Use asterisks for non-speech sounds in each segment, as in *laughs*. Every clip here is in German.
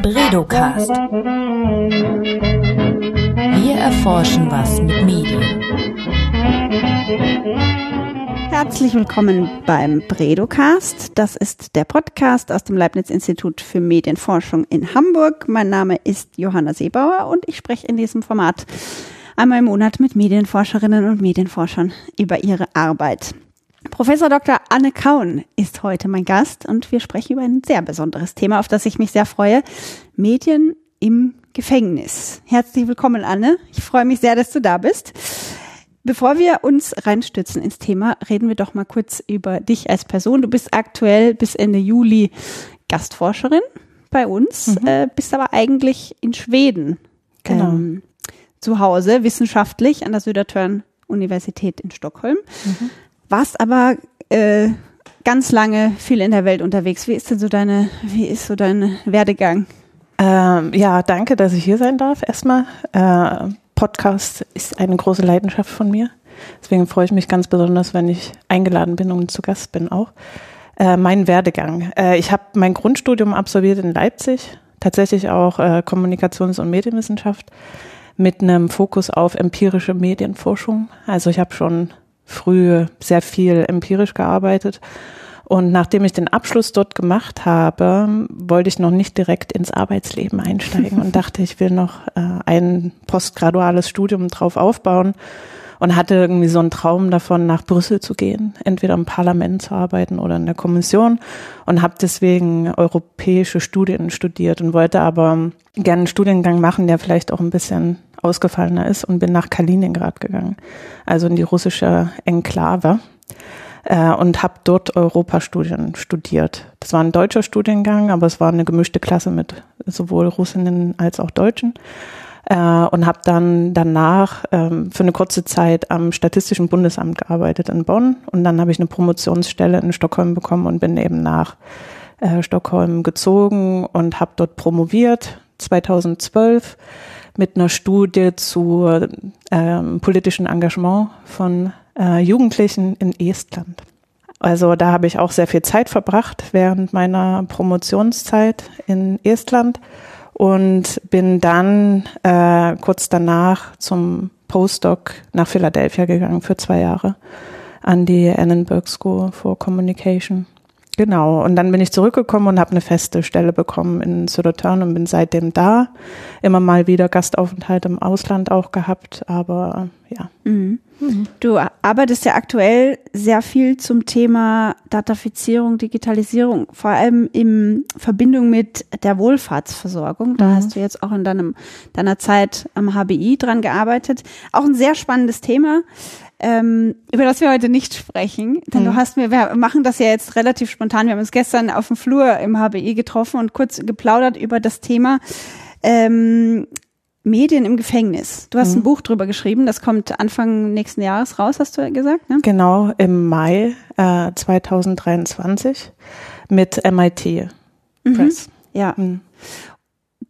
Bredocast. Wir erforschen was mit Medien. Herzlich willkommen beim Bredocast. Das ist der Podcast aus dem Leibniz-Institut für Medienforschung in Hamburg. Mein Name ist Johanna Seebauer und ich spreche in diesem Format einmal im Monat mit Medienforscherinnen und Medienforschern über ihre Arbeit. Professor Dr. Anne Kaun ist heute mein Gast und wir sprechen über ein sehr besonderes Thema, auf das ich mich sehr freue. Medien im Gefängnis. Herzlich willkommen, Anne. Ich freue mich sehr, dass du da bist. Bevor wir uns reinstützen ins Thema, reden wir doch mal kurz über dich als Person. Du bist aktuell bis Ende Juli Gastforscherin bei uns, mhm. äh, bist aber eigentlich in Schweden genau. ähm, zu Hause, wissenschaftlich an der Södertörn Universität in Stockholm. Mhm warst aber äh, ganz lange viel in der Welt unterwegs. Wie ist denn so deine, wie ist so dein Werdegang? Ähm, ja, danke, dass ich hier sein darf. Erstmal, äh, Podcast ist eine große Leidenschaft von mir. Deswegen freue ich mich ganz besonders, wenn ich eingeladen bin und zu Gast bin auch. Äh, mein Werdegang. Äh, ich habe mein Grundstudium absolviert in Leipzig, tatsächlich auch äh, Kommunikations- und Medienwissenschaft mit einem Fokus auf empirische Medienforschung. Also ich habe schon früh sehr viel empirisch gearbeitet. Und nachdem ich den Abschluss dort gemacht habe, wollte ich noch nicht direkt ins Arbeitsleben einsteigen und dachte, ich will noch äh, ein postgraduales Studium drauf aufbauen und hatte irgendwie so einen Traum davon, nach Brüssel zu gehen, entweder im Parlament zu arbeiten oder in der Kommission und habe deswegen europäische Studien studiert und wollte aber gerne einen Studiengang machen, der vielleicht auch ein bisschen ausgefallener ist und bin nach Kaliningrad gegangen, also in die russische Enklave äh, und habe dort Europastudien studiert. Das war ein deutscher Studiengang, aber es war eine gemischte Klasse mit sowohl Russinnen als auch Deutschen äh, und habe dann danach ähm, für eine kurze Zeit am Statistischen Bundesamt gearbeitet in Bonn und dann habe ich eine Promotionsstelle in Stockholm bekommen und bin eben nach äh, Stockholm gezogen und habe dort promoviert 2012 mit einer Studie zu ähm, politischen Engagement von äh, Jugendlichen in Estland. Also da habe ich auch sehr viel Zeit verbracht während meiner Promotionszeit in Estland und bin dann äh, kurz danach zum Postdoc nach Philadelphia gegangen für zwei Jahre an die Annenberg School for Communication. Genau, und dann bin ich zurückgekommen und habe eine feste Stelle bekommen in Södertörn und bin seitdem da. Immer mal wieder Gastaufenthalt im Ausland auch gehabt, aber ja. Mhm. Mhm. Du arbeitest ja aktuell sehr viel zum Thema Datafizierung, Digitalisierung, vor allem in Verbindung mit der Wohlfahrtsversorgung. Da mhm. hast du jetzt auch in deinem, deiner Zeit am HBI dran gearbeitet. Auch ein sehr spannendes Thema ähm, über das wir heute nicht sprechen. Denn mhm. du hast mir, wir machen das ja jetzt relativ spontan. Wir haben uns gestern auf dem Flur im HBI getroffen und kurz geplaudert über das Thema ähm, Medien im Gefängnis. Du hast mhm. ein Buch drüber geschrieben, das kommt Anfang nächsten Jahres raus, hast du gesagt, ne? Genau, im Mai äh, 2023 mit MIT mhm. Press. Ja. Mhm.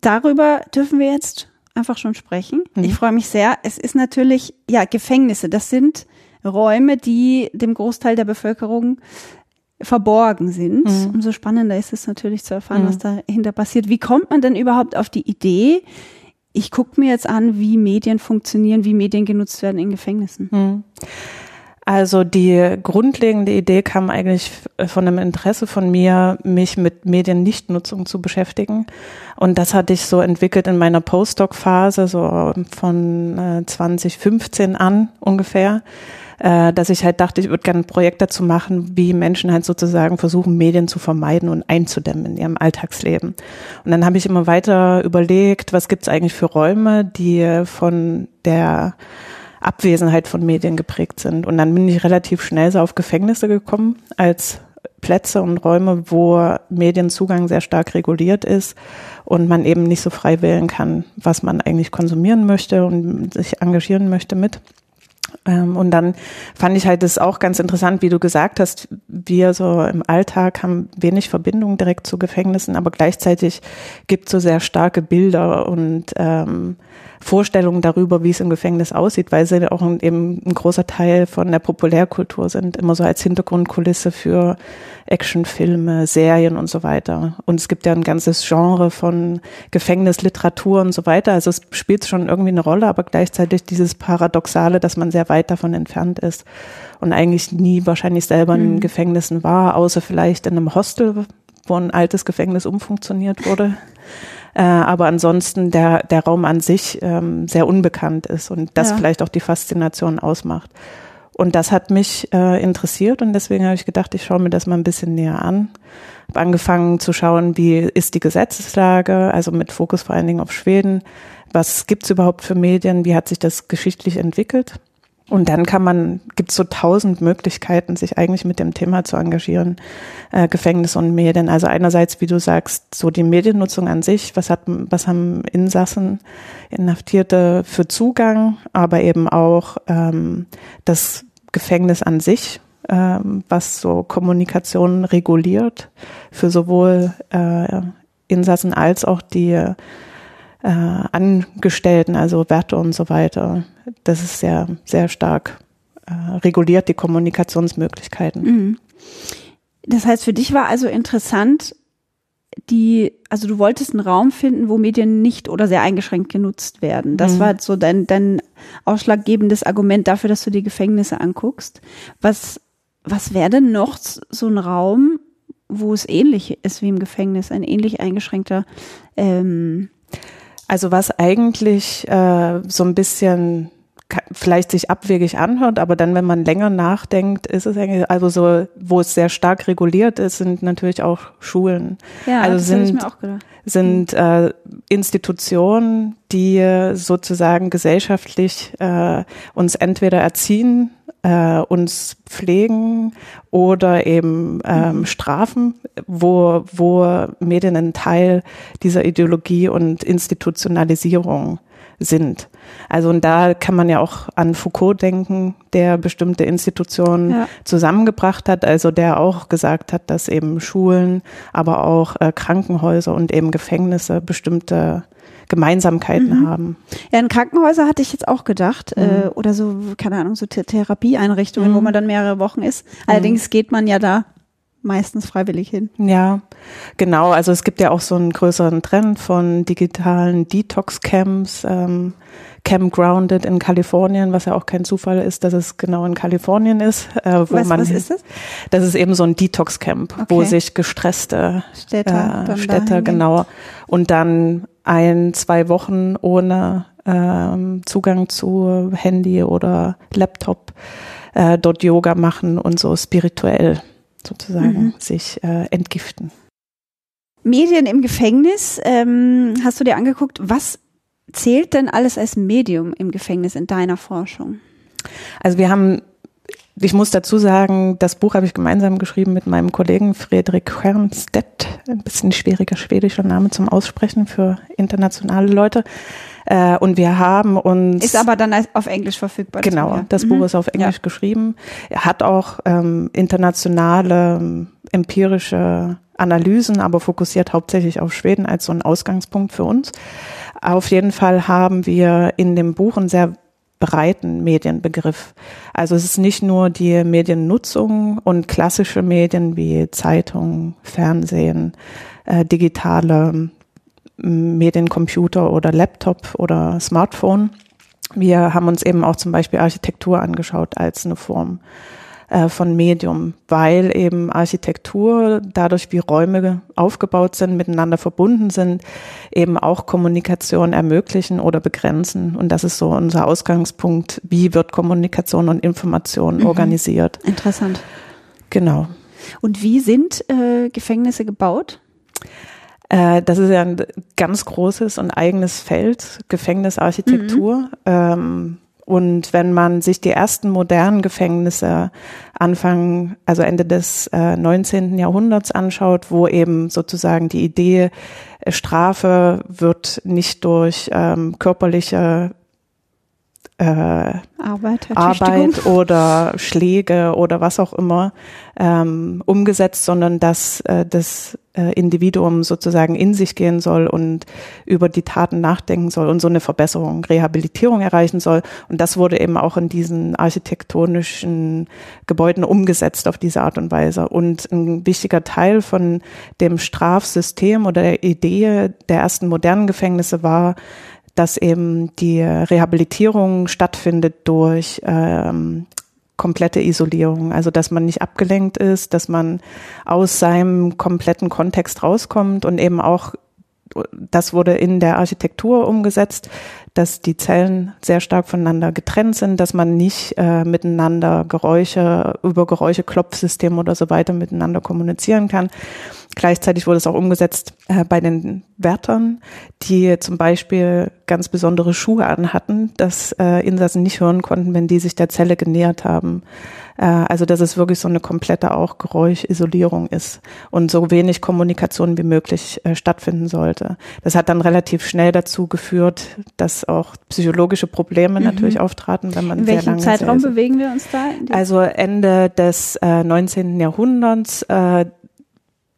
Darüber dürfen wir jetzt einfach schon sprechen. Mhm. Ich freue mich sehr. Es ist natürlich, ja, Gefängnisse, das sind Räume, die dem Großteil der Bevölkerung verborgen sind. Mhm. Umso spannender ist es natürlich zu erfahren, mhm. was dahinter passiert. Wie kommt man denn überhaupt auf die Idee, ich gucke mir jetzt an, wie Medien funktionieren, wie Medien genutzt werden in Gefängnissen? Also die grundlegende Idee kam eigentlich von einem Interesse von mir, mich mit Mediennichtnutzung zu beschäftigen. Und das hatte ich so entwickelt in meiner Postdoc-Phase, so von 2015 äh, an ungefähr, äh, dass ich halt dachte, ich würde gerne ein Projekt dazu machen, wie Menschen halt sozusagen versuchen, Medien zu vermeiden und einzudämmen in ihrem Alltagsleben. Und dann habe ich immer weiter überlegt, was gibt es eigentlich für Räume, die von der Abwesenheit von Medien geprägt sind. Und dann bin ich relativ schnell so auf Gefängnisse gekommen als Plätze und Räume, wo Medienzugang sehr stark reguliert ist und man eben nicht so frei wählen kann, was man eigentlich konsumieren möchte und sich engagieren möchte mit. Ähm, und dann fand ich halt das auch ganz interessant, wie du gesagt hast, wir so im Alltag haben wenig Verbindung direkt zu Gefängnissen, aber gleichzeitig gibt es so sehr starke Bilder und ähm, Vorstellungen darüber, wie es im Gefängnis aussieht, weil sie auch eben ein großer Teil von der Populärkultur sind, immer so als Hintergrundkulisse für Actionfilme, Serien und so weiter. Und es gibt ja ein ganzes Genre von Gefängnisliteratur und so weiter. Also es spielt schon irgendwie eine Rolle, aber gleichzeitig dieses Paradoxale, dass man sehr weit davon entfernt ist und eigentlich nie wahrscheinlich selber in mhm. Gefängnissen war, außer vielleicht in einem Hostel, wo ein altes Gefängnis umfunktioniert wurde äh, aber ansonsten der, der Raum an sich ähm, sehr unbekannt ist und das ja. vielleicht auch die Faszination ausmacht. Und das hat mich äh, interessiert und deswegen habe ich gedacht, ich schaue mir das mal ein bisschen näher an. Habe angefangen zu schauen, wie ist die Gesetzeslage, also mit Fokus vor allen Dingen auf Schweden. Was gibt's überhaupt für Medien? Wie hat sich das geschichtlich entwickelt? Und dann kann man, gibt es so tausend Möglichkeiten, sich eigentlich mit dem Thema zu engagieren, äh, Gefängnis und Medien. Also einerseits, wie du sagst, so die Mediennutzung an sich, was hat, was haben Insassen, Inhaftierte für Zugang, aber eben auch ähm, das Gefängnis an sich, ähm, was so Kommunikation reguliert für sowohl äh, Insassen als auch die äh, Angestellten, also Werte und so weiter das ist sehr, sehr stark äh, reguliert, die Kommunikationsmöglichkeiten. Mhm. Das heißt, für dich war also interessant, die, also du wolltest einen Raum finden, wo Medien nicht oder sehr eingeschränkt genutzt werden. Das mhm. war so dein, dein ausschlaggebendes Argument dafür, dass du die Gefängnisse anguckst. Was, was wäre denn noch so ein Raum, wo es ähnlich ist wie im Gefängnis, ein ähnlich eingeschränkter ähm also was eigentlich äh, so ein bisschen vielleicht sich abwegig anhört, aber dann, wenn man länger nachdenkt, ist es eigentlich, also so, wo es sehr stark reguliert ist, sind natürlich auch Schulen. Ja, also sind, sind äh, Institutionen, die sozusagen gesellschaftlich äh, uns entweder erziehen, äh, uns pflegen oder eben ähm, mhm. strafen, wo, wo Medien ein Teil dieser Ideologie und Institutionalisierung sind. Also und da kann man ja auch an Foucault denken, der bestimmte Institutionen ja. zusammengebracht hat, also der auch gesagt hat, dass eben Schulen, aber auch äh, Krankenhäuser und eben Gefängnisse bestimmte Gemeinsamkeiten mhm. haben. Ja, in Krankenhäuser hatte ich jetzt auch gedacht, mhm. äh, oder so, keine Ahnung, so Therapieeinrichtungen, mhm. wo man dann mehrere Wochen ist. Allerdings mhm. geht man ja da meistens freiwillig hin. Ja, genau. Also es gibt ja auch so einen größeren Trend von digitalen Detox-Camps. Ähm, Camp Grounded in Kalifornien, was ja auch kein Zufall ist, dass es genau in Kalifornien ist, äh, wo was, man was ist das? Das ist eben so ein Detox Camp, okay. wo sich gestresste Städter, äh, Städter genau und dann ein zwei Wochen ohne ähm, Zugang zu Handy oder Laptop äh, dort Yoga machen und so spirituell sozusagen mhm. sich äh, entgiften. Medien im Gefängnis, ähm, hast du dir angeguckt, was zählt denn alles als Medium im Gefängnis in deiner Forschung? Also wir haben ich muss dazu sagen, das Buch habe ich gemeinsam geschrieben mit meinem Kollegen Friedrich Hernstedt. Ein bisschen schwieriger schwedischer Name zum Aussprechen für internationale Leute. Äh, und wir haben uns. Ist aber dann auf Englisch verfügbar. Genau, das mhm. Buch ist auf Englisch ja. geschrieben. Er hat auch ähm, internationale empirische Analysen, aber fokussiert hauptsächlich auf Schweden als so ein Ausgangspunkt für uns. Auf jeden Fall haben wir in dem Buch einen sehr breiten Medienbegriff. Also es ist nicht nur die Mediennutzung und klassische Medien wie Zeitung, Fernsehen, äh, digitale Medien, Computer oder Laptop oder Smartphone. Wir haben uns eben auch zum Beispiel Architektur angeschaut als eine Form äh, von Medium, weil eben Architektur dadurch, wie Räume aufgebaut sind, miteinander verbunden sind, eben auch Kommunikation ermöglichen oder begrenzen. Und das ist so unser Ausgangspunkt. Wie wird Kommunikation und Information mhm. organisiert? Interessant. Genau. Und wie sind äh, Gefängnisse gebaut? Äh, das ist ja ein ganz großes und eigenes Feld, Gefängnisarchitektur. Mhm. Ähm, und wenn man sich die ersten modernen Gefängnisse Anfang, also Ende des äh, 19. Jahrhunderts anschaut, wo eben sozusagen die Idee, äh, Strafe wird nicht durch ähm, körperliche Arbeit, Arbeit oder Schläge oder was auch immer ähm, umgesetzt, sondern dass äh, das äh, Individuum sozusagen in sich gehen soll und über die Taten nachdenken soll und so eine Verbesserung, Rehabilitierung erreichen soll. Und das wurde eben auch in diesen architektonischen Gebäuden umgesetzt auf diese Art und Weise. Und ein wichtiger Teil von dem Strafsystem oder der Idee der ersten modernen Gefängnisse war, dass eben die Rehabilitierung stattfindet durch ähm, komplette Isolierung, also dass man nicht abgelenkt ist, dass man aus seinem kompletten Kontext rauskommt und eben auch das wurde in der Architektur umgesetzt, dass die Zellen sehr stark voneinander getrennt sind, dass man nicht äh, miteinander Geräusche über Geräusche, Klopfsystem oder so weiter miteinander kommunizieren kann. Gleichzeitig wurde es auch umgesetzt äh, bei den Wärtern, die zum Beispiel ganz besondere Schuhe anhatten, dass äh, Insassen nicht hören konnten, wenn die sich der Zelle genähert haben. Äh, also dass es wirklich so eine komplette auch Geräuschisolierung ist und so wenig Kommunikation wie möglich äh, stattfinden sollte. Das hat dann relativ schnell dazu geführt, dass auch psychologische Probleme mhm. natürlich auftraten, wenn man In sehr lange welchem Zeitraum bewegen wir uns da? Also Ende des äh, 19. Jahrhunderts. Äh,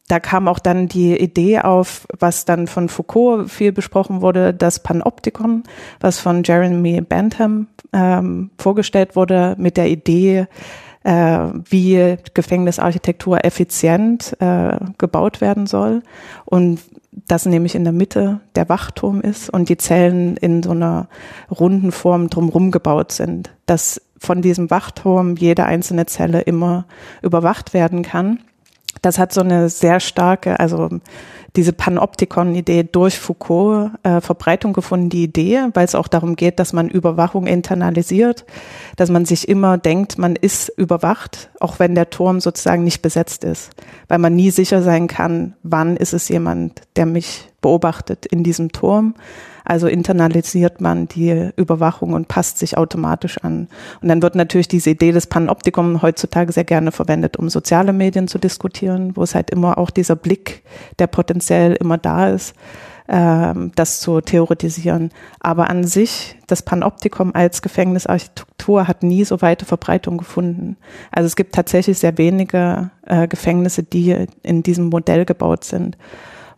da kam auch dann die Idee auf, was dann von Foucault viel besprochen wurde, das Panoptikon, was von Jeremy Bentham ähm, vorgestellt wurde, mit der Idee, wie Gefängnisarchitektur effizient äh, gebaut werden soll und das nämlich in der Mitte der Wachturm ist und die Zellen in so einer runden Form drumherum gebaut sind, dass von diesem Wachturm jede einzelne Zelle immer überwacht werden kann. Das hat so eine sehr starke, also diese Panoptikon-Idee durch Foucault äh, Verbreitung gefunden, die Idee, weil es auch darum geht, dass man Überwachung internalisiert, dass man sich immer denkt, man ist überwacht, auch wenn der Turm sozusagen nicht besetzt ist, weil man nie sicher sein kann, wann ist es jemand, der mich beobachtet in diesem Turm. Also internalisiert man die Überwachung und passt sich automatisch an. Und dann wird natürlich diese Idee des Panoptikum heutzutage sehr gerne verwendet, um soziale Medien zu diskutieren, wo es halt immer auch dieser Blick, der potenziell immer da ist, ähm, das zu theoretisieren. Aber an sich, das Panoptikum als Gefängnisarchitektur hat nie so weite Verbreitung gefunden. Also es gibt tatsächlich sehr wenige äh, Gefängnisse, die in diesem Modell gebaut sind.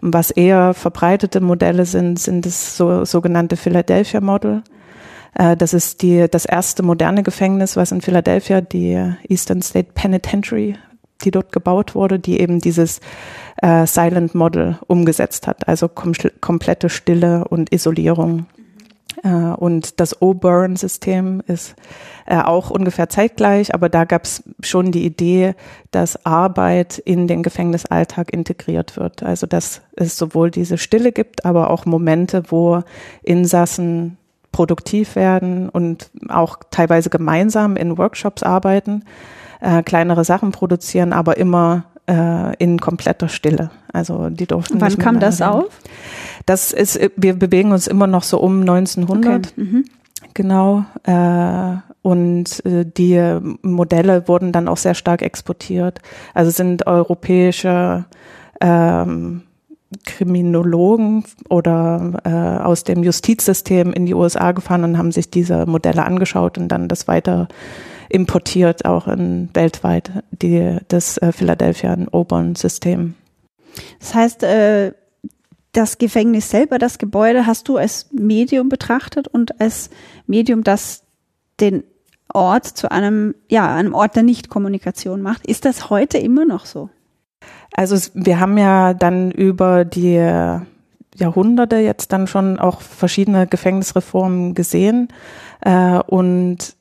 Was eher verbreitete Modelle sind, sind das so, sogenannte Philadelphia Model. Äh, das ist die, das erste moderne Gefängnis, was in Philadelphia, die Eastern State Penitentiary, die dort gebaut wurde, die eben dieses äh, Silent Model umgesetzt hat, also kom komplette Stille und Isolierung. Äh, und das O-Burn-System ist äh, auch ungefähr zeitgleich, aber da gab es schon die Idee, dass Arbeit in den Gefängnisalltag integriert wird. Also dass es sowohl diese Stille gibt, aber auch Momente, wo Insassen produktiv werden und auch teilweise gemeinsam in Workshops arbeiten, äh, kleinere Sachen produzieren, aber immer äh, in kompletter Stille. Also die durften. Wann kam das reden. auf? Das ist, wir bewegen uns immer noch so um 1900. Okay. Mhm. Genau. Äh, und äh, die Modelle wurden dann auch sehr stark exportiert. Also sind europäische ähm, Kriminologen oder äh, aus dem Justizsystem in die USA gefahren und haben sich diese Modelle angeschaut und dann das weiter importiert, auch in weltweit, die, das äh, Philadelphia Auburn-System. Das heißt, äh, das Gefängnis selber, das Gebäude, hast du als Medium betrachtet und als Medium, das den Ort zu einem, ja, einem Ort der Nichtkommunikation macht. Ist das heute immer noch so? Also wir haben ja dann über die Jahrhunderte jetzt dann schon auch verschiedene Gefängnisreformen gesehen äh, und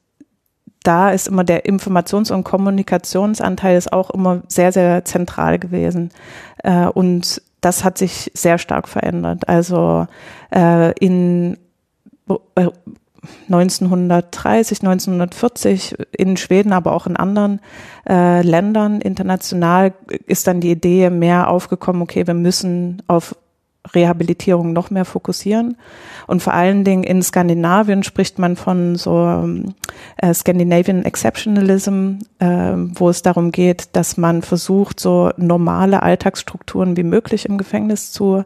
da ist immer der Informations- und Kommunikationsanteil ist auch immer sehr, sehr zentral gewesen. Äh, und das hat sich sehr stark verändert. Also äh, in 1930, äh, 1940 in Schweden, aber auch in anderen äh, Ländern international ist dann die Idee mehr aufgekommen, okay, wir müssen auf Rehabilitierung noch mehr fokussieren. Und vor allen Dingen in Skandinavien spricht man von so äh, Scandinavian Exceptionalism, äh, wo es darum geht, dass man versucht, so normale Alltagsstrukturen wie möglich im Gefängnis zu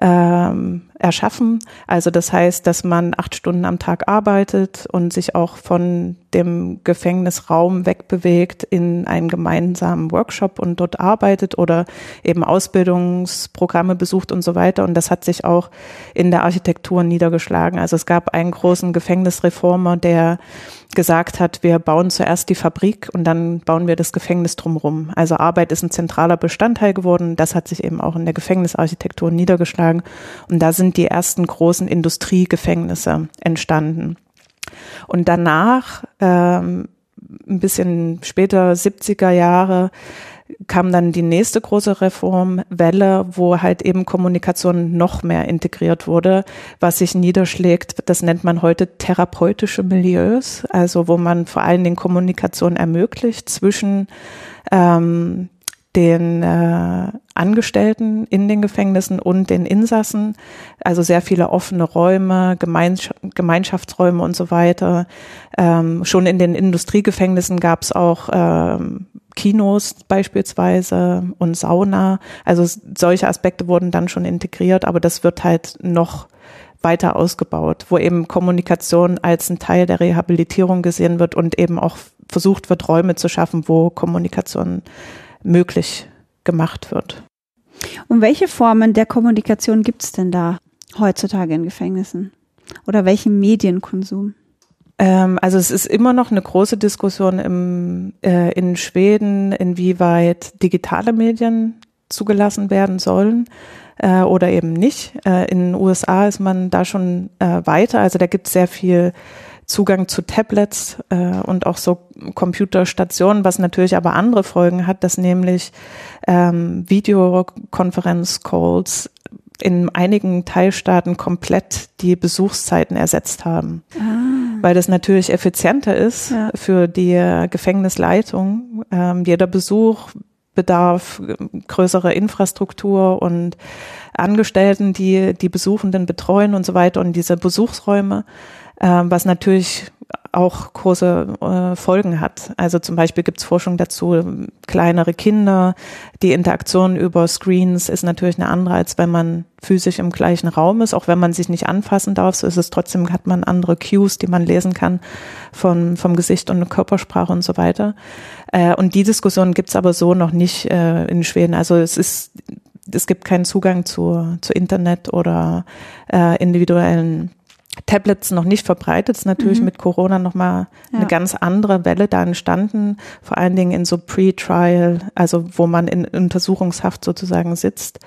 ähm, erschaffen. Also das heißt, dass man acht Stunden am Tag arbeitet und sich auch von dem Gefängnisraum wegbewegt in einen gemeinsamen Workshop und dort arbeitet oder eben Ausbildungsprogramme besucht und so weiter. Und das hat sich auch in der Architektur niedergeschlagen. Also es gab einen großen Gefängnisreformer, der gesagt hat, wir bauen zuerst die Fabrik und dann bauen wir das Gefängnis drumherum. Also Arbeit ist ein zentraler Bestandteil geworden. Das hat sich eben auch in der Gefängnisarchitektur niedergeschlagen. Und da sind die ersten großen Industriegefängnisse entstanden. Und danach, ähm, ein bisschen später, 70er Jahre, kam dann die nächste große Reformwelle, wo halt eben Kommunikation noch mehr integriert wurde, was sich niederschlägt, das nennt man heute therapeutische Milieus, also wo man vor allen Dingen Kommunikation ermöglicht zwischen ähm, den äh, Angestellten in den Gefängnissen und den Insassen. Also sehr viele offene Räume, Gemeinschaft, Gemeinschaftsräume und so weiter. Ähm, schon in den Industriegefängnissen gab es auch ähm, Kinos beispielsweise und Sauna. Also solche Aspekte wurden dann schon integriert, aber das wird halt noch weiter ausgebaut, wo eben Kommunikation als ein Teil der Rehabilitierung gesehen wird und eben auch versucht wird, Räume zu schaffen, wo Kommunikation möglich gemacht wird. Und welche Formen der Kommunikation gibt es denn da heutzutage in Gefängnissen? Oder welchen Medienkonsum? Ähm, also es ist immer noch eine große Diskussion im, äh, in Schweden, inwieweit digitale Medien zugelassen werden sollen äh, oder eben nicht. Äh, in den USA ist man da schon äh, weiter. Also da gibt es sehr viel Zugang zu Tablets äh, und auch so Computerstationen, was natürlich aber andere Folgen hat, dass nämlich ähm, Videokonferenz-Calls in einigen Teilstaaten komplett die Besuchszeiten ersetzt haben. Ah. Weil das natürlich effizienter ist ja. für die Gefängnisleitung. Ähm, jeder Besuch bedarf größere Infrastruktur und Angestellten, die die Besuchenden betreuen und so weiter und diese Besuchsräume, äh, was natürlich auch große äh, Folgen hat. Also zum Beispiel gibt es Forschung dazu, kleinere Kinder, die Interaktion über Screens ist natürlich eine andere, als wenn man physisch im gleichen Raum ist. Auch wenn man sich nicht anfassen darf, so ist es trotzdem, hat man andere Cues, die man lesen kann von, vom Gesicht und Körpersprache und so weiter. Äh, und die Diskussion gibt es aber so noch nicht äh, in Schweden. Also es ist, es gibt keinen Zugang zu, zu Internet oder äh, individuellen Tablets noch nicht verbreitet, ist natürlich mhm. mit Corona nochmal ja. eine ganz andere Welle da entstanden, vor allen Dingen in so Pre-Trial, also wo man in Untersuchungshaft sozusagen sitzt,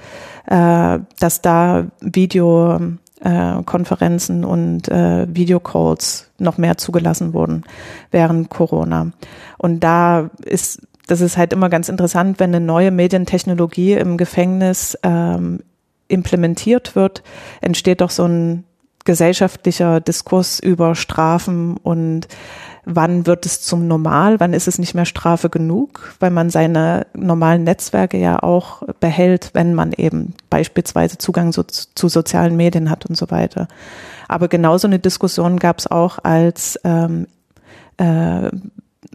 äh, dass da Videokonferenzen äh, und äh, Videocalls noch mehr zugelassen wurden während Corona. Und da ist das ist halt immer ganz interessant, wenn eine neue Medientechnologie im Gefängnis ähm, implementiert wird, entsteht doch so ein gesellschaftlicher Diskurs über Strafen und wann wird es zum Normal, wann ist es nicht mehr Strafe genug, weil man seine normalen Netzwerke ja auch behält, wenn man eben beispielsweise Zugang so, zu sozialen Medien hat und so weiter. Aber genauso eine Diskussion gab es auch, als ähm, äh,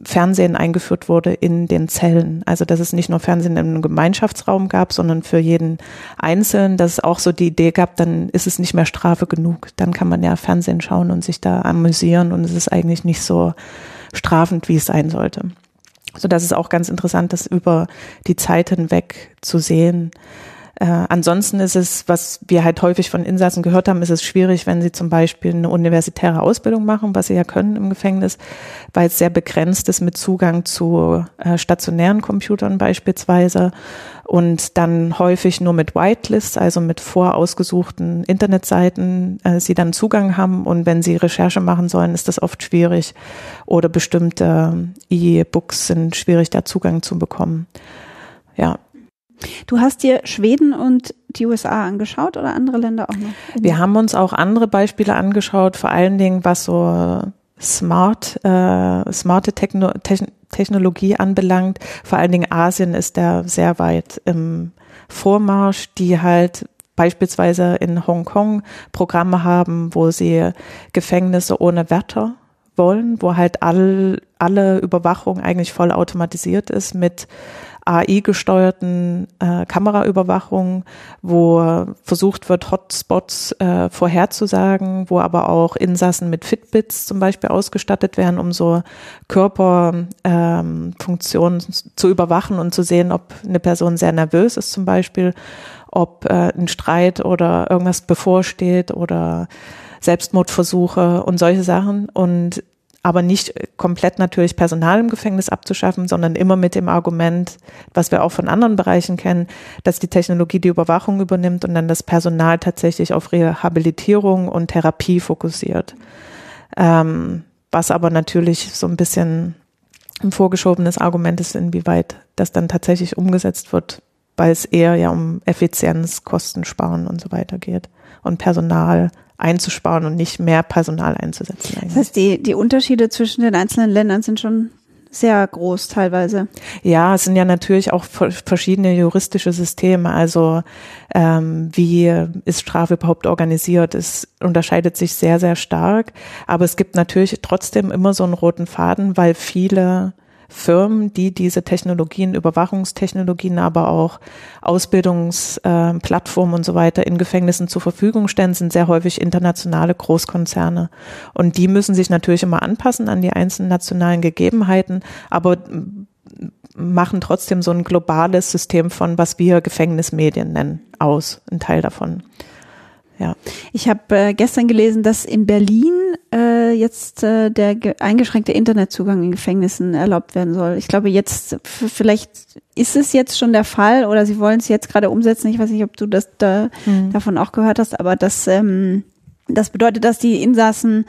Fernsehen eingeführt wurde in den Zellen. Also dass es nicht nur Fernsehen im Gemeinschaftsraum gab, sondern für jeden Einzelnen, dass es auch so die Idee gab, dann ist es nicht mehr Strafe genug. Dann kann man ja Fernsehen schauen und sich da amüsieren und es ist eigentlich nicht so strafend, wie es sein sollte. So dass es auch ganz interessant, das über die Zeit hinweg zu sehen. Äh, ansonsten ist es, was wir halt häufig von Insassen gehört haben, ist es schwierig, wenn sie zum Beispiel eine universitäre Ausbildung machen, was sie ja können im Gefängnis, weil es sehr begrenzt ist mit Zugang zu äh, stationären Computern beispielsweise und dann häufig nur mit Whitelists, also mit vorausgesuchten Internetseiten, äh, sie dann Zugang haben und wenn sie Recherche machen sollen, ist das oft schwierig oder bestimmte E-Books sind schwierig, da Zugang zu bekommen. Ja, Du hast dir Schweden und die USA angeschaut oder andere Länder auch noch? Wir haben uns auch andere Beispiele angeschaut, vor allen Dingen was so smart, äh, smarte Techno Technologie anbelangt. Vor allen Dingen Asien ist da sehr weit im Vormarsch, die halt beispielsweise in Hongkong Programme haben, wo sie Gefängnisse ohne Wärter wollen, wo halt all, alle Überwachung eigentlich voll automatisiert ist mit AI-gesteuerten äh, Kameraüberwachung, wo versucht wird, Hotspots äh, vorherzusagen, wo aber auch Insassen mit Fitbits zum Beispiel ausgestattet werden, um so Körperfunktionen ähm, zu überwachen und zu sehen, ob eine Person sehr nervös ist zum Beispiel, ob äh, ein Streit oder irgendwas bevorsteht oder Selbstmordversuche und solche Sachen. Und aber nicht komplett natürlich Personal im Gefängnis abzuschaffen, sondern immer mit dem Argument, was wir auch von anderen Bereichen kennen, dass die Technologie die Überwachung übernimmt und dann das Personal tatsächlich auf Rehabilitierung und Therapie fokussiert. Ähm, was aber natürlich so ein bisschen ein vorgeschobenes Argument ist, inwieweit das dann tatsächlich umgesetzt wird, weil es eher ja um Effizienz, Kosten sparen und so weiter geht und Personal einzusparen und nicht mehr Personal einzusetzen. Eigentlich. Das heißt, die, die Unterschiede zwischen den einzelnen Ländern sind schon sehr groß teilweise. Ja, es sind ja natürlich auch verschiedene juristische Systeme. Also ähm, wie ist Strafe überhaupt organisiert? Es unterscheidet sich sehr, sehr stark. Aber es gibt natürlich trotzdem immer so einen roten Faden, weil viele Firmen, die diese Technologien, Überwachungstechnologien, aber auch Ausbildungsplattformen äh, und so weiter in Gefängnissen zur Verfügung stellen, sind sehr häufig internationale Großkonzerne. Und die müssen sich natürlich immer anpassen an die einzelnen nationalen Gegebenheiten, aber machen trotzdem so ein globales System von, was wir Gefängnismedien nennen, aus, ein Teil davon. Ja. Ich habe äh, gestern gelesen, dass in Berlin äh, jetzt äh, der eingeschränkte Internetzugang in Gefängnissen erlaubt werden soll. Ich glaube, jetzt vielleicht ist es jetzt schon der Fall oder sie wollen es jetzt gerade umsetzen. Ich weiß nicht, ob du das da mhm. davon auch gehört hast, aber das ähm, das bedeutet, dass die Insassen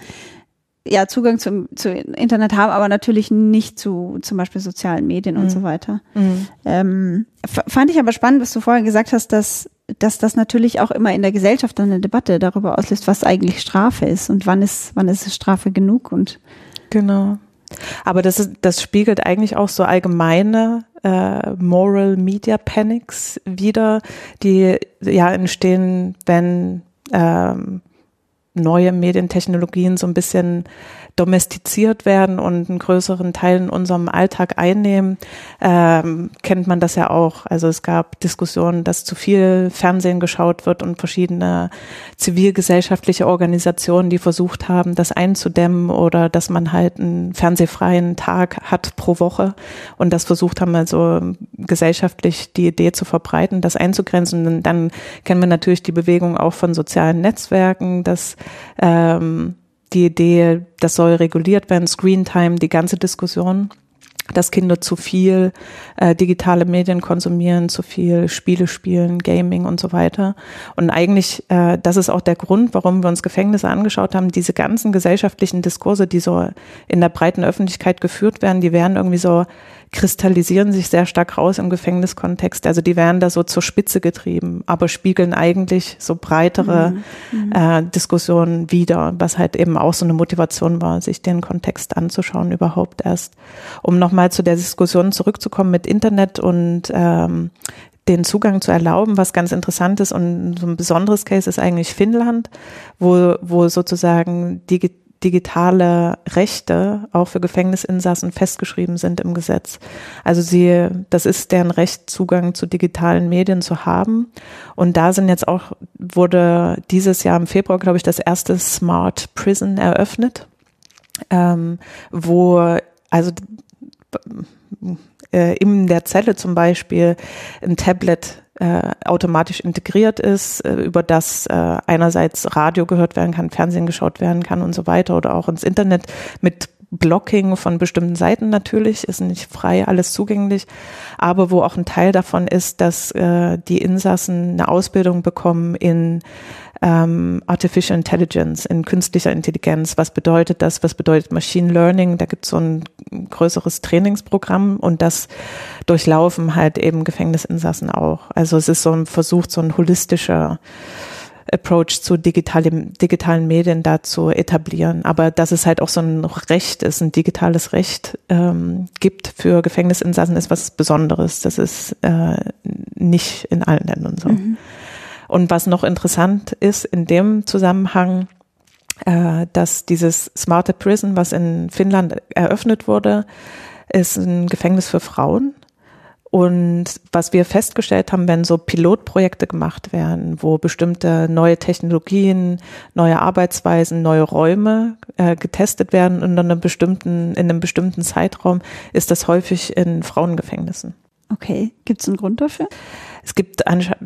ja Zugang zum, zu Internet haben, aber natürlich nicht zu zum Beispiel sozialen Medien mhm. und so weiter. Mhm. Ähm, fand ich aber spannend, was du vorher gesagt hast, dass dass das natürlich auch immer in der Gesellschaft eine Debatte darüber auslöst, was eigentlich Strafe ist und wann ist, wann ist Strafe genug und genau. Aber das ist, das spiegelt eigentlich auch so allgemeine äh, Moral Media Panics wieder, die ja entstehen, wenn ähm, neue Medientechnologien so ein bisschen domestiziert werden und einen größeren Teil in unserem Alltag einnehmen, ähm, kennt man das ja auch. Also es gab Diskussionen, dass zu viel Fernsehen geschaut wird und verschiedene zivilgesellschaftliche Organisationen, die versucht haben, das einzudämmen oder dass man halt einen fernsehfreien Tag hat pro Woche und das versucht haben, also gesellschaftlich die Idee zu verbreiten, das einzugrenzen. Und dann kennen wir natürlich die Bewegung auch von sozialen Netzwerken, dass ähm, die Idee, das soll reguliert werden, Screen Time, die ganze Diskussion dass Kinder zu viel äh, digitale Medien konsumieren, zu viel Spiele spielen, Gaming und so weiter. Und eigentlich, äh, das ist auch der Grund, warum wir uns Gefängnisse angeschaut haben. Diese ganzen gesellschaftlichen Diskurse, die so in der breiten Öffentlichkeit geführt werden, die werden irgendwie so kristallisieren sich sehr stark raus im Gefängniskontext. Also die werden da so zur Spitze getrieben, aber spiegeln eigentlich so breitere mhm. äh, Diskussionen wider, was halt eben auch so eine Motivation war, sich den Kontext anzuschauen überhaupt erst. Um nochmal zu der Diskussion zurückzukommen mit Internet und ähm, den Zugang zu erlauben, was ganz interessant ist und so ein besonderes Case ist eigentlich Finnland, wo, wo sozusagen die digitale Rechte auch für Gefängnisinsassen festgeschrieben sind im Gesetz. Also sie, das ist deren Recht, Zugang zu digitalen Medien zu haben. Und da sind jetzt auch, wurde dieses Jahr im Februar, glaube ich, das erste Smart Prison eröffnet, ähm, wo also äh, in der Zelle zum Beispiel ein Tablet äh, automatisch integriert ist, äh, über das äh, einerseits Radio gehört werden kann, Fernsehen geschaut werden kann und so weiter oder auch ins Internet mit Blocking von bestimmten Seiten natürlich, ist nicht frei alles zugänglich, aber wo auch ein Teil davon ist, dass äh, die Insassen eine Ausbildung bekommen in ähm, Artificial Intelligence, in künstlicher Intelligenz. Was bedeutet das? Was bedeutet Machine Learning? Da gibt es so ein größeres Trainingsprogramm und das durchlaufen halt eben Gefängnisinsassen auch. Also es ist so ein Versuch, so ein holistischer Approach zu digitalen, digitalen Medien da zu etablieren. Aber dass es halt auch so ein Recht ist, ein digitales Recht ähm, gibt für Gefängnisinsassen, ist was Besonderes. Das ist äh, nicht in allen Ländern so. Mhm. Und was noch interessant ist in dem Zusammenhang, äh, dass dieses Smarter Prison, was in Finnland eröffnet wurde, ist ein Gefängnis für Frauen. Und was wir festgestellt haben, wenn so Pilotprojekte gemacht werden, wo bestimmte neue Technologien, neue Arbeitsweisen, neue Räume äh, getestet werden in einem bestimmten, in einem bestimmten Zeitraum, ist das häufig in Frauengefängnissen. Okay, gibt es einen Grund dafür? Es gibt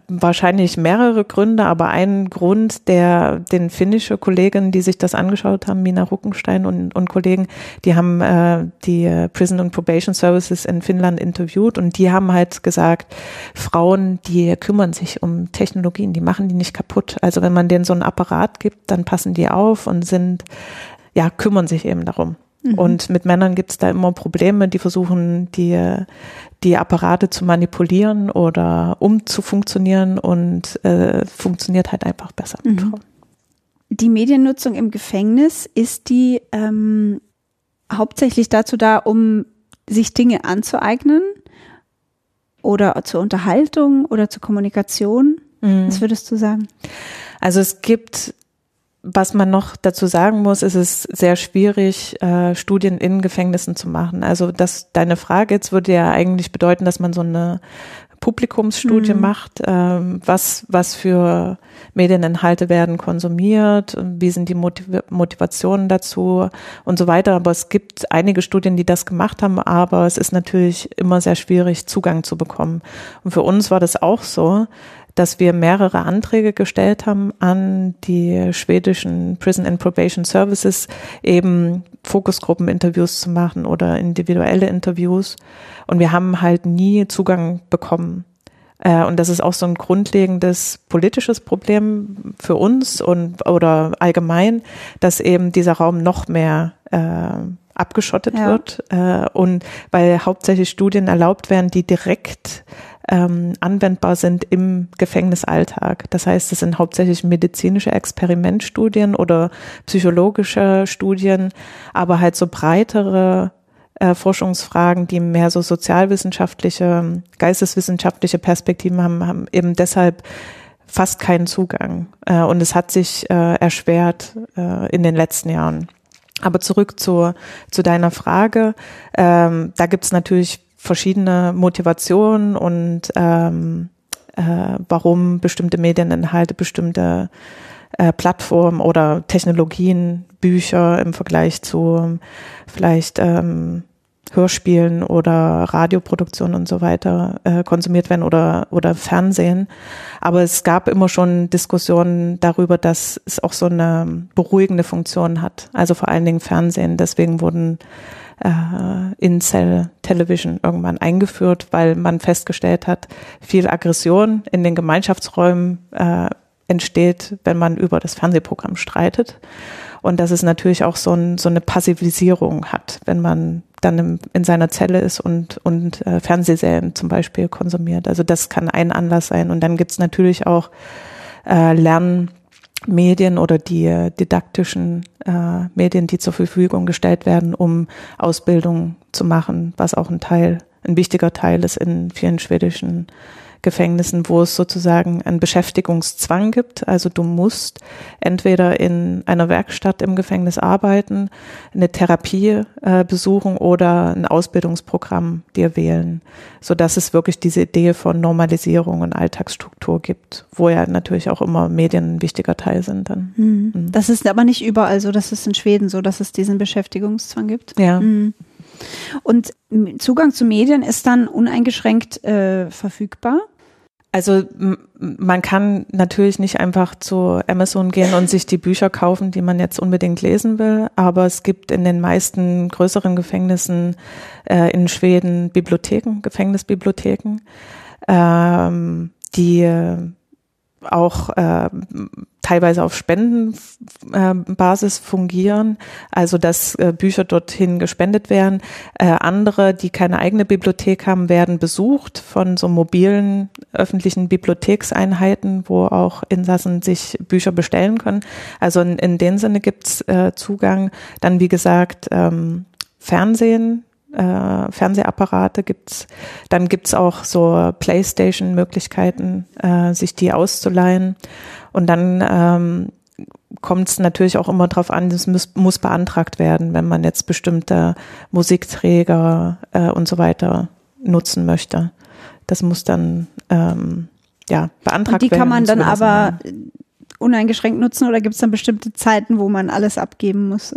wahrscheinlich mehrere Gründe, aber ein Grund, der den finnische Kollegen, die sich das angeschaut haben, Mina Ruckenstein und, und Kollegen, die haben äh, die Prison and Probation Services in Finnland interviewt und die haben halt gesagt, Frauen, die kümmern sich um Technologien, die machen die nicht kaputt. Also wenn man denen so einen Apparat gibt, dann passen die auf und sind, ja, kümmern sich eben darum. Mhm. Und mit Männern gibt es da immer Probleme, die versuchen, die, die Apparate zu manipulieren oder umzufunktionieren und äh, funktioniert halt einfach besser mit mhm. Frauen. Die Mediennutzung im Gefängnis, ist die ähm, hauptsächlich dazu da, um sich Dinge anzueignen oder zur Unterhaltung oder zur Kommunikation? Mhm. Was würdest du sagen? Also es gibt was man noch dazu sagen muss, ist es sehr schwierig, äh, Studien in Gefängnissen zu machen. Also das, deine Frage jetzt würde ja eigentlich bedeuten, dass man so eine Publikumsstudie mhm. macht, ähm, was, was für Medieninhalte werden konsumiert, wie sind die Motiv Motivationen dazu und so weiter. Aber es gibt einige Studien, die das gemacht haben, aber es ist natürlich immer sehr schwierig, Zugang zu bekommen. Und für uns war das auch so dass wir mehrere Anträge gestellt haben an die schwedischen Prison and Probation Services, eben Fokusgruppeninterviews zu machen oder individuelle Interviews. Und wir haben halt nie Zugang bekommen. Äh, und das ist auch so ein grundlegendes politisches Problem für uns und oder allgemein, dass eben dieser Raum noch mehr äh, abgeschottet ja. wird äh, und weil hauptsächlich Studien erlaubt werden, die direkt ähm, anwendbar sind im Gefängnisalltag. Das heißt, es sind hauptsächlich medizinische Experimentstudien oder psychologische Studien, aber halt so breitere äh, Forschungsfragen, die mehr so sozialwissenschaftliche, geisteswissenschaftliche Perspektiven haben, haben eben deshalb fast keinen Zugang. Äh, und es hat sich äh, erschwert äh, in den letzten Jahren. Aber zurück zu, zu deiner Frage. Ähm, da gibt's natürlich verschiedene Motivationen und ähm, äh, warum bestimmte Medieninhalte, bestimmte äh, Plattformen oder Technologien, Bücher im Vergleich zu vielleicht ähm, Hörspielen oder Radioproduktionen und so weiter äh, konsumiert werden oder, oder Fernsehen. Aber es gab immer schon Diskussionen darüber, dass es auch so eine beruhigende Funktion hat. Also vor allen Dingen Fernsehen. Deswegen wurden äh, In-Cell Television irgendwann eingeführt, weil man festgestellt hat, viel Aggression in den Gemeinschaftsräumen äh, entsteht, wenn man über das Fernsehprogramm streitet. Und dass es natürlich auch so, ein, so eine Passivisierung hat, wenn man dann im, in seiner Zelle ist und, und äh, Fernsehserien zum Beispiel konsumiert. Also das kann ein Anlass sein. Und dann gibt's natürlich auch äh, Lernen Medien oder die didaktischen äh, Medien, die zur Verfügung gestellt werden, um Ausbildung zu machen, was auch ein Teil, ein wichtiger Teil ist in vielen schwedischen Gefängnissen, wo es sozusagen einen Beschäftigungszwang gibt. Also du musst entweder in einer Werkstatt im Gefängnis arbeiten, eine Therapie äh, besuchen oder ein Ausbildungsprogramm dir wählen, so dass es wirklich diese Idee von Normalisierung und Alltagsstruktur gibt, wo ja natürlich auch immer Medien ein wichtiger Teil sind dann. Mhm. Mhm. Das ist aber nicht überall so, das ist in Schweden so, dass es diesen Beschäftigungszwang gibt. Ja. Mhm. Und Zugang zu Medien ist dann uneingeschränkt äh, verfügbar? Also man kann natürlich nicht einfach zu Amazon gehen und sich die Bücher kaufen, die man jetzt unbedingt lesen will, aber es gibt in den meisten größeren Gefängnissen äh, in Schweden Bibliotheken, Gefängnisbibliotheken, ähm, die auch äh, teilweise auf Spendenbasis äh, fungieren, also dass äh, Bücher dorthin gespendet werden. Äh, andere, die keine eigene Bibliothek haben, werden besucht von so mobilen öffentlichen Bibliothekseinheiten, wo auch Insassen sich Bücher bestellen können. Also in, in dem Sinne gibt's äh, Zugang. Dann, wie gesagt, ähm, Fernsehen äh, Fernsehapparate gibt's. Dann gibt's auch so Playstation-Möglichkeiten, äh, sich die auszuleihen. Und dann ähm, kommt es natürlich auch immer darauf an, das muss, muss, beantragt werden, wenn man jetzt bestimmte Musikträger äh, und so weiter nutzen möchte. Das muss dann ähm, ja beantragt Und die werden. kann man dann aber werden. Uneingeschränkt nutzen oder gibt es dann bestimmte Zeiten, wo man alles abgeben muss?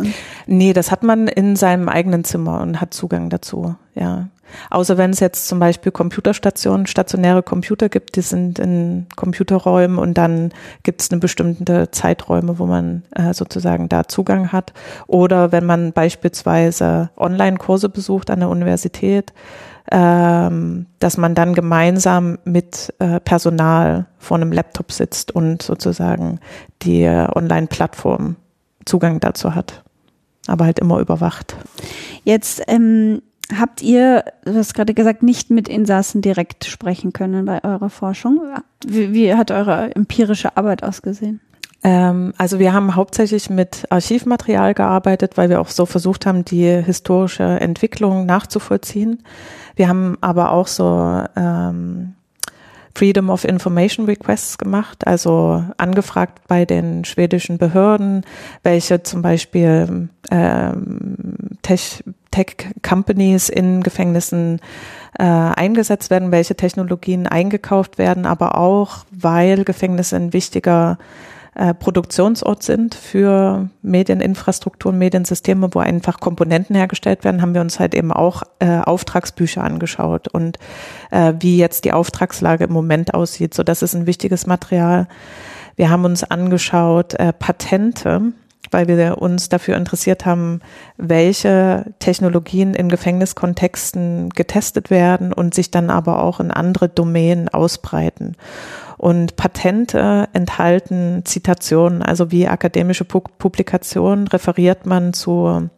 Nee, das hat man in seinem eigenen Zimmer und hat Zugang dazu, ja. Außer wenn es jetzt zum Beispiel Computerstationen, stationäre Computer gibt, die sind in Computerräumen und dann gibt es eine bestimmte Zeiträume, wo man äh, sozusagen da Zugang hat. Oder wenn man beispielsweise Online-Kurse besucht an der Universität, ähm, dass man dann gemeinsam mit äh, Personal vor einem Laptop sitzt und sozusagen die äh, Online-Plattform Zugang dazu hat. Aber halt immer überwacht. jetzt ähm, habt ihr, du hast gerade gesagt, nicht mit Insassen direkt sprechen können bei eurer Forschung. Wie, wie hat eure empirische Arbeit ausgesehen? Ähm, also wir haben hauptsächlich mit Archivmaterial gearbeitet, weil wir auch so versucht haben, die historische Entwicklung nachzuvollziehen. Wir haben aber auch so ähm, Freedom of Information Requests gemacht, also angefragt bei den schwedischen Behörden, welche zum Beispiel ähm, Tech, Tech Companies in Gefängnissen äh, eingesetzt werden, welche Technologien eingekauft werden, aber auch, weil Gefängnisse ein wichtiger äh, Produktionsort sind für Medieninfrastrukturen, Mediensysteme, wo einfach Komponenten hergestellt werden, haben wir uns halt eben auch äh, Auftragsbücher angeschaut und äh, wie jetzt die Auftragslage im Moment aussieht. So, das ist ein wichtiges Material. Wir haben uns angeschaut äh, Patente, weil wir uns dafür interessiert haben, welche Technologien in Gefängniskontexten getestet werden und sich dann aber auch in andere Domänen ausbreiten. Und Patente enthalten Zitationen, also wie akademische Pu Publikationen referiert man zu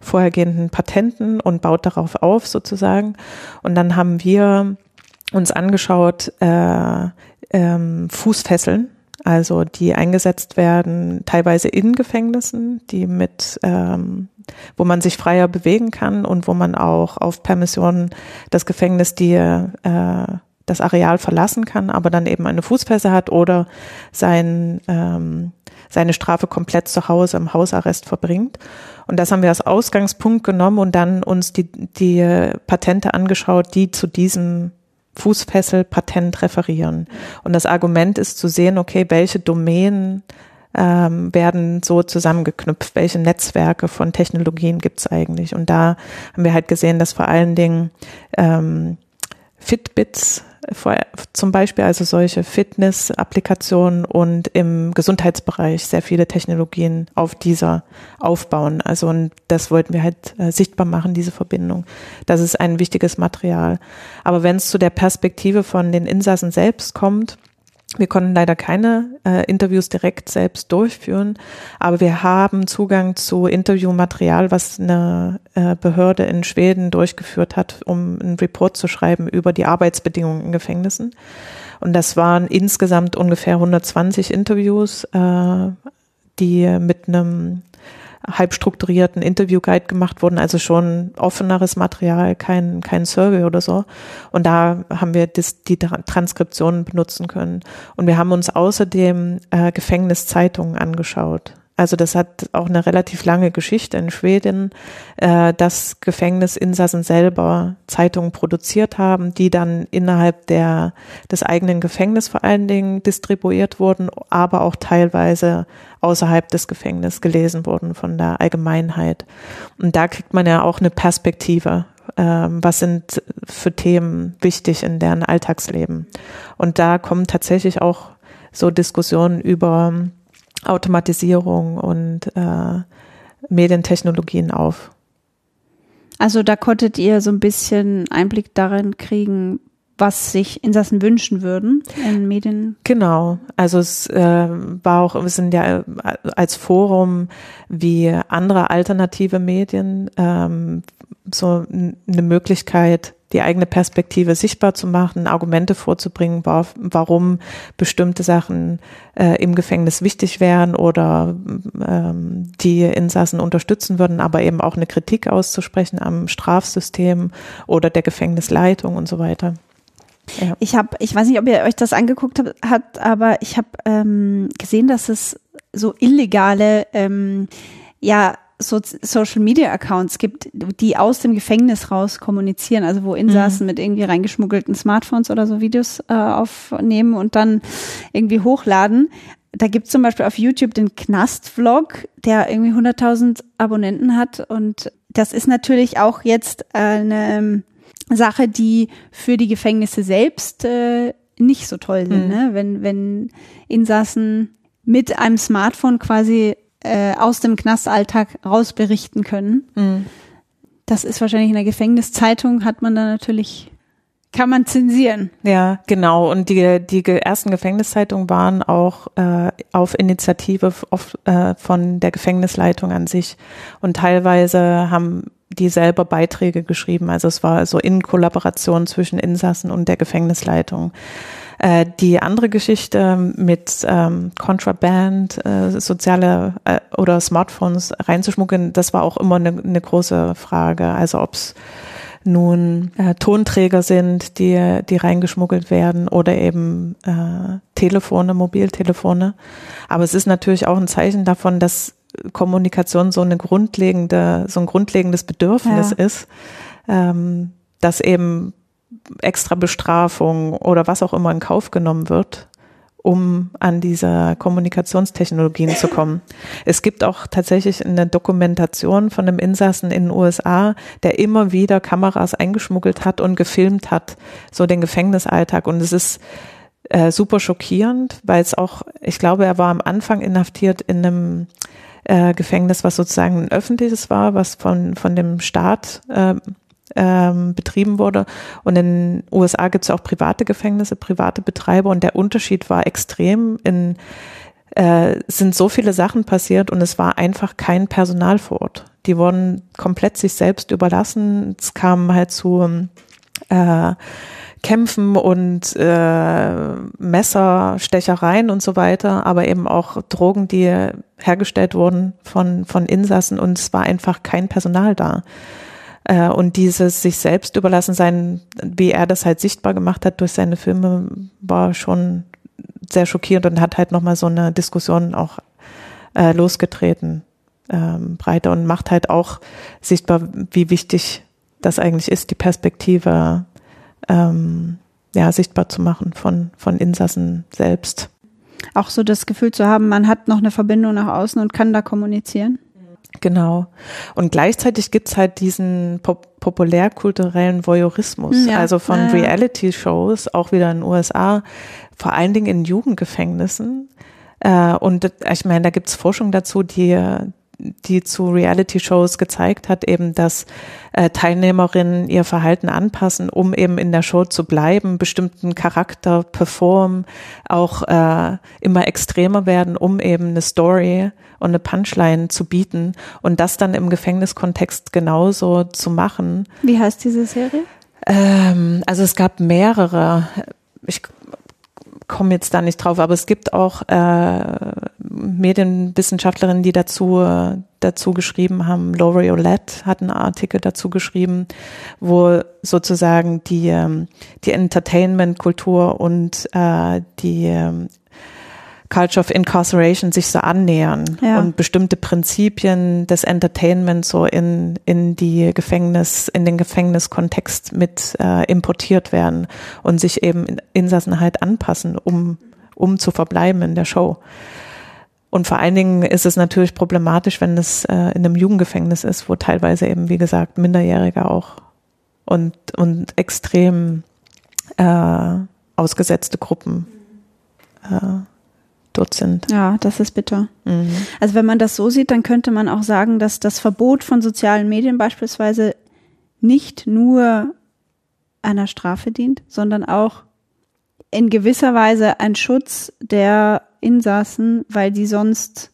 vorhergehenden Patenten und baut darauf auf sozusagen. Und dann haben wir uns angeschaut, äh, ähm, Fußfesseln, also die eingesetzt werden teilweise in Gefängnissen, die mit, ähm, wo man sich freier bewegen kann und wo man auch auf Permission das Gefängnis die äh, das Areal verlassen kann, aber dann eben eine Fußfessel hat oder sein, ähm, seine Strafe komplett zu Hause im Hausarrest verbringt. Und das haben wir als Ausgangspunkt genommen und dann uns die, die Patente angeschaut, die zu diesem Fußfessel-Patent referieren. Und das Argument ist zu sehen, okay, welche Domänen ähm, werden so zusammengeknüpft, welche Netzwerke von Technologien gibt es eigentlich. Und da haben wir halt gesehen, dass vor allen Dingen ähm, Fitbits zum Beispiel, also solche Fitness-Applikationen und im Gesundheitsbereich sehr viele Technologien auf dieser aufbauen. Also und das wollten wir halt äh, sichtbar machen, diese Verbindung. Das ist ein wichtiges Material. Aber wenn es zu der Perspektive von den Insassen selbst kommt, wir konnten leider keine äh, Interviews direkt selbst durchführen, aber wir haben Zugang zu Interviewmaterial, was eine äh, Behörde in Schweden durchgeführt hat, um einen Report zu schreiben über die Arbeitsbedingungen in Gefängnissen. Und das waren insgesamt ungefähr 120 Interviews, äh, die mit einem halb strukturierten Interviewguide gemacht wurden, also schon offeneres Material, kein, kein Survey oder so. Und da haben wir das, die Transkriptionen benutzen können. Und wir haben uns außerdem äh, Gefängniszeitungen angeschaut. Also das hat auch eine relativ lange Geschichte in Schweden, äh, dass Gefängnisinsassen selber Zeitungen produziert haben, die dann innerhalb der, des eigenen Gefängnisses vor allen Dingen distribuiert wurden, aber auch teilweise außerhalb des Gefängnisses gelesen wurden von der Allgemeinheit. Und da kriegt man ja auch eine Perspektive. Ähm, was sind für Themen wichtig in deren Alltagsleben? Und da kommen tatsächlich auch so Diskussionen über Automatisierung und äh, Medientechnologien auf. Also da konntet ihr so ein bisschen Einblick darin kriegen, was sich Insassen wünschen würden in Medien. Genau, also es äh, war auch, wir sind ja als Forum wie andere alternative Medien ähm, so eine Möglichkeit, die eigene Perspektive sichtbar zu machen, Argumente vorzubringen, warum bestimmte Sachen äh, im Gefängnis wichtig wären oder ähm, die Insassen unterstützen würden, aber eben auch eine Kritik auszusprechen am Strafsystem oder der Gefängnisleitung und so weiter. Ja. Ich habe, ich weiß nicht, ob ihr euch das angeguckt habt, aber ich habe ähm, gesehen, dass es so illegale, ähm, ja, so Social Media Accounts gibt, die aus dem Gefängnis raus kommunizieren, also wo Insassen mhm. mit irgendwie reingeschmuggelten Smartphones oder so Videos äh, aufnehmen und dann irgendwie hochladen. Da gibt es zum Beispiel auf YouTube den Knast-Vlog, der irgendwie 100.000 Abonnenten hat und das ist natürlich auch jetzt eine Sache, die für die Gefängnisse selbst äh, nicht so toll sind, mhm. ne? wenn, wenn Insassen mit einem Smartphone quasi äh, aus dem Knastalltag raus berichten können. Mhm. Das ist wahrscheinlich in der Gefängniszeitung, hat man da natürlich, kann man zensieren. Ja, genau. Und die, die ersten Gefängniszeitungen waren auch äh, auf Initiative auf, äh, von der Gefängnisleitung an sich. Und teilweise haben die selber Beiträge geschrieben. Also es war so in Kollaboration zwischen Insassen und der Gefängnisleitung. Äh, die andere Geschichte mit ähm, Contraband, äh, soziale äh, oder Smartphones reinzuschmuggeln, das war auch immer eine, eine große Frage. Also ob es nun äh, Tonträger sind, die, die reingeschmuggelt werden oder eben äh, Telefone, Mobiltelefone. Aber es ist natürlich auch ein Zeichen davon, dass Kommunikation so eine grundlegende, so ein grundlegendes Bedürfnis ja. ist, ähm, dass eben extra Bestrafung oder was auch immer in Kauf genommen wird, um an diese Kommunikationstechnologien zu kommen. Es gibt auch tatsächlich eine Dokumentation von einem Insassen in den USA, der immer wieder Kameras eingeschmuggelt hat und gefilmt hat, so den Gefängnisalltag. Und es ist äh, super schockierend, weil es auch, ich glaube, er war am Anfang inhaftiert in einem äh, Gefängnis, was sozusagen ein öffentliches war, was von, von dem Staat äh, ähm, betrieben wurde. Und in den USA gibt es auch private Gefängnisse, private Betreiber und der Unterschied war extrem. In äh, sind so viele Sachen passiert und es war einfach kein Personal vor Ort. Die wurden komplett sich selbst überlassen. Es kam halt zu äh, Kämpfen und äh, Messerstechereien und so weiter, aber eben auch Drogen, die hergestellt wurden von, von Insassen und es war einfach kein Personal da. Äh, und dieses sich selbst überlassen sein, wie er das halt sichtbar gemacht hat durch seine Filme, war schon sehr schockierend und hat halt nochmal so eine Diskussion auch äh, losgetreten, ähm, breiter und macht halt auch sichtbar, wie wichtig das eigentlich ist, die Perspektive ähm, ja, sichtbar zu machen von, von Insassen selbst. Auch so das Gefühl zu haben, man hat noch eine Verbindung nach außen und kann da kommunizieren. Genau. Und gleichzeitig gibt's halt diesen pop populärkulturellen Voyeurismus, ja. also von ja. Reality-Shows, auch wieder in den USA, vor allen Dingen in Jugendgefängnissen. Äh, und ich meine, da gibt's Forschung dazu, die, die zu Reality-Shows gezeigt hat, eben, dass äh, Teilnehmerinnen ihr Verhalten anpassen, um eben in der Show zu bleiben, bestimmten Charakter performen, auch äh, immer extremer werden, um eben eine Story und eine Punchline zu bieten und das dann im Gefängniskontext genauso zu machen. Wie heißt diese Serie? Ähm, also es gab mehrere. Ich komme jetzt da nicht drauf, aber es gibt auch äh, Medienwissenschaftlerinnen, die dazu, dazu geschrieben haben. Laurie Olette hat einen Artikel dazu geschrieben, wo sozusagen die, ähm, die Entertainment-Kultur und äh, die ähm, Culture of Incarceration sich so annähern ja. und bestimmte Prinzipien des Entertainments so in, in die Gefängnis, in den Gefängniskontext mit äh, importiert werden und sich eben in Insassen halt anpassen, um, um zu verbleiben in der Show. Und vor allen Dingen ist es natürlich problematisch, wenn es äh, in einem Jugendgefängnis ist, wo teilweise eben, wie gesagt, Minderjährige auch und, und extrem äh, ausgesetzte Gruppen äh, dort sind. Ja, das ist bitter. Mhm. Also wenn man das so sieht, dann könnte man auch sagen, dass das Verbot von sozialen Medien beispielsweise nicht nur einer Strafe dient, sondern auch in gewisser Weise ein Schutz der Insassen, weil die sonst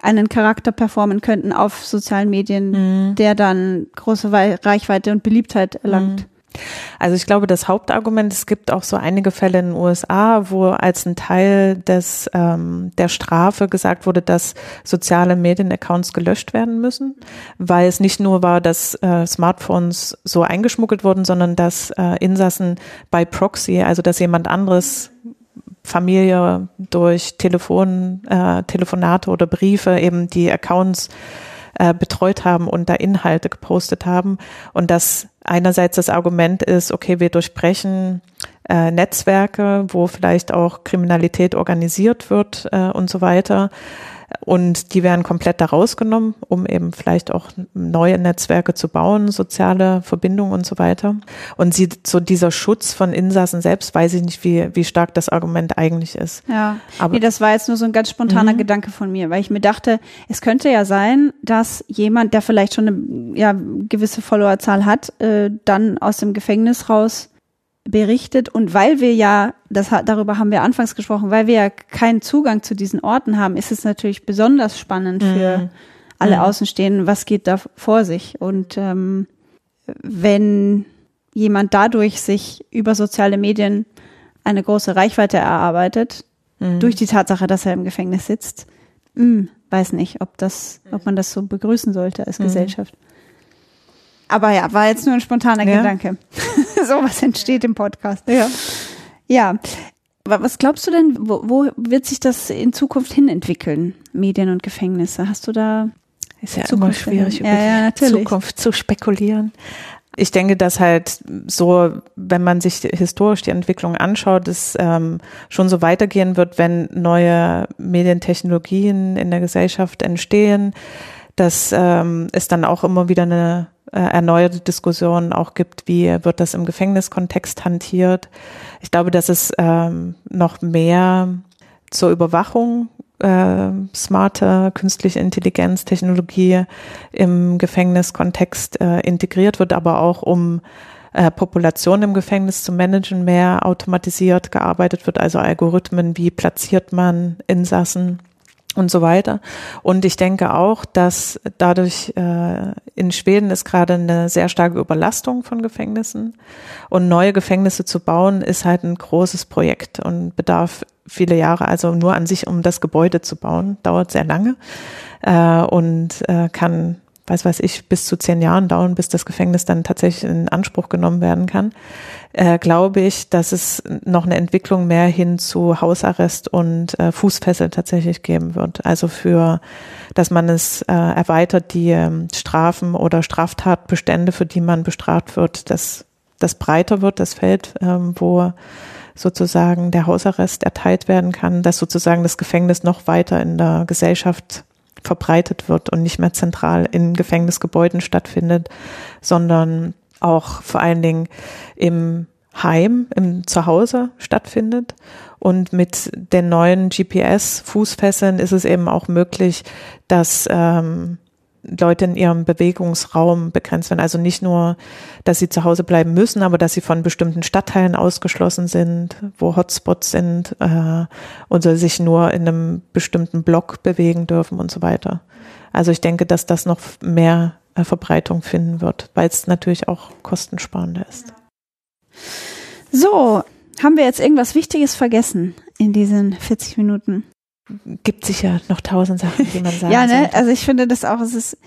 einen Charakter performen könnten auf sozialen Medien, mhm. der dann große Reichweite und Beliebtheit erlangt. Mhm. Also ich glaube, das Hauptargument, es gibt auch so einige Fälle in den USA, wo als ein Teil des, ähm, der Strafe gesagt wurde, dass soziale Medienaccounts gelöscht werden müssen, weil es nicht nur war, dass äh, Smartphones so eingeschmuggelt wurden, sondern dass äh, Insassen bei Proxy, also dass jemand anderes Familie durch Telefon, äh, Telefonate oder Briefe eben die Accounts äh, betreut haben und da Inhalte gepostet haben. Und dass einerseits das Argument ist, okay, wir durchbrechen äh, Netzwerke, wo vielleicht auch Kriminalität organisiert wird äh, und so weiter. Und die werden komplett da rausgenommen, um eben vielleicht auch neue Netzwerke zu bauen, soziale Verbindungen und so weiter. Und sie, so dieser Schutz von Insassen selbst, weiß ich nicht, wie, wie stark das Argument eigentlich ist. Ja, aber nee, das war jetzt nur so ein ganz spontaner mhm. Gedanke von mir, weil ich mir dachte, es könnte ja sein, dass jemand, der vielleicht schon eine ja, gewisse Followerzahl hat, äh, dann aus dem Gefängnis raus berichtet und weil wir ja, das darüber haben wir anfangs gesprochen, weil wir ja keinen Zugang zu diesen Orten haben, ist es natürlich besonders spannend für mhm. alle mhm. Außenstehenden, was geht da vor sich. Und ähm, wenn jemand dadurch sich über soziale Medien eine große Reichweite erarbeitet, mhm. durch die Tatsache, dass er im Gefängnis sitzt, mh, hm, weiß nicht, ob das, ob man das so begrüßen sollte als mhm. Gesellschaft. Aber ja, war jetzt nur ein spontaner ja. Gedanke. *laughs* Sowas entsteht im Podcast. Ja. Ja. Was glaubst du denn, wo, wo wird sich das in Zukunft hin entwickeln? Medien und Gefängnisse? Hast du da ist ja Zukunft immer schwierig, über ja, ja, Zukunft zu spekulieren. Ich denke, dass halt so, wenn man sich historisch die Entwicklung anschaut, es ähm, schon so weitergehen wird, wenn neue Medientechnologien in der Gesellschaft entstehen, dass ähm, es dann auch immer wieder eine äh, erneuerte Diskussionen auch gibt, wie wird das im Gefängniskontext hantiert. Ich glaube, dass es ähm, noch mehr zur Überwachung äh, smarte künstliche Intelligenz, Technologie im Gefängniskontext äh, integriert wird, aber auch um äh, Population im Gefängnis zu managen, mehr automatisiert gearbeitet wird, also Algorithmen, wie platziert man Insassen und so weiter. Und ich denke auch, dass dadurch äh, in Schweden ist gerade eine sehr starke Überlastung von Gefängnissen und neue Gefängnisse zu bauen ist halt ein großes Projekt und bedarf viele Jahre. Also nur an sich, um das Gebäude zu bauen, dauert sehr lange äh, und äh, kann weiß weiß ich, bis zu zehn Jahren dauern, bis das Gefängnis dann tatsächlich in Anspruch genommen werden kann, äh, glaube ich, dass es noch eine Entwicklung mehr hin zu Hausarrest und äh, Fußfessel tatsächlich geben wird. Also für, dass man es äh, erweitert, die ähm, Strafen oder Straftatbestände, für die man bestraft wird, dass das breiter wird, das Feld, ähm, wo sozusagen der Hausarrest erteilt werden kann, dass sozusagen das Gefängnis noch weiter in der Gesellschaft verbreitet wird und nicht mehr zentral in Gefängnisgebäuden stattfindet, sondern auch vor allen Dingen im Heim, im Zuhause stattfindet. Und mit den neuen GPS-Fußfesseln ist es eben auch möglich, dass ähm, Leute in ihrem Bewegungsraum begrenzt werden. Also nicht nur, dass sie zu Hause bleiben müssen, aber dass sie von bestimmten Stadtteilen ausgeschlossen sind, wo Hotspots sind äh, und sich nur in einem bestimmten Block bewegen dürfen und so weiter. Also ich denke, dass das noch mehr äh, Verbreitung finden wird, weil es natürlich auch kostensparender ist. So, haben wir jetzt irgendwas Wichtiges vergessen in diesen 40 Minuten? Gibt sicher noch tausend Sachen, die man *laughs* sagen Ja, ne, sollte. also ich finde das auch, es ist,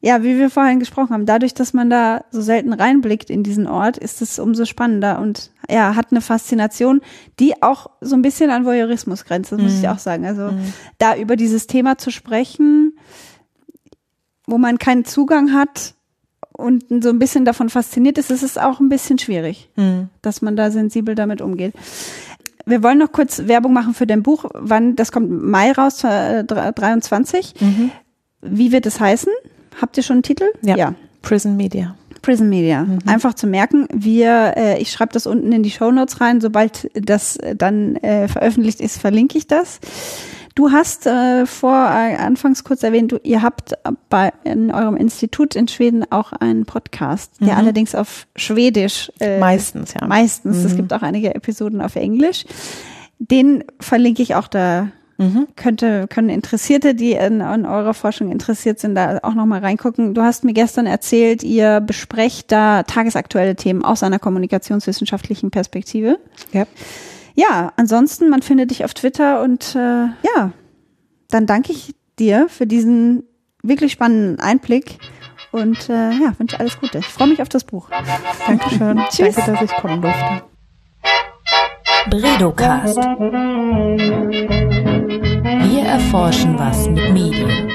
ja, wie wir vorhin gesprochen haben, dadurch, dass man da so selten reinblickt in diesen Ort, ist es umso spannender und ja, hat eine Faszination, die auch so ein bisschen an Voyeurismus grenzt, das mm. muss ich mhm. auch sagen. Also mm. da über dieses Thema zu sprechen, wo man keinen Zugang hat und so ein bisschen davon fasziniert ist, ist es auch ein bisschen schwierig, mm. dass man da sensibel damit umgeht wir wollen noch kurz Werbung machen für dein Buch. Wann, das kommt Mai raus, 23. Mhm. Wie wird es heißen? Habt ihr schon einen Titel? Ja. ja. Prison Media. Prison Media. Mhm. Einfach zu merken. Wir, äh, ich schreibe das unten in die Show Notes rein. Sobald das dann äh, veröffentlicht ist, verlinke ich das. Du hast äh, vor äh, anfangs kurz erwähnt, du, ihr habt bei in eurem Institut in Schweden auch einen Podcast, der mhm. allerdings auf Schwedisch äh, meistens, ja. Meistens. Mhm. Es gibt auch einige Episoden auf Englisch. Den verlinke ich auch da. Mhm. Könnte, können Interessierte, die in, in eurer Forschung interessiert sind, da auch nochmal reingucken. Du hast mir gestern erzählt, ihr besprecht da tagesaktuelle Themen aus einer kommunikationswissenschaftlichen Perspektive. Ja ja, ansonsten, man findet dich auf Twitter und äh, ja, dann danke ich dir für diesen wirklich spannenden Einblick und äh, ja, wünsche alles Gute. Ich freue mich auf das Buch. Dankeschön. *laughs* Tschüss. Danke, dass ich kommen durfte. Bredocast. Wir erforschen was mit Medien.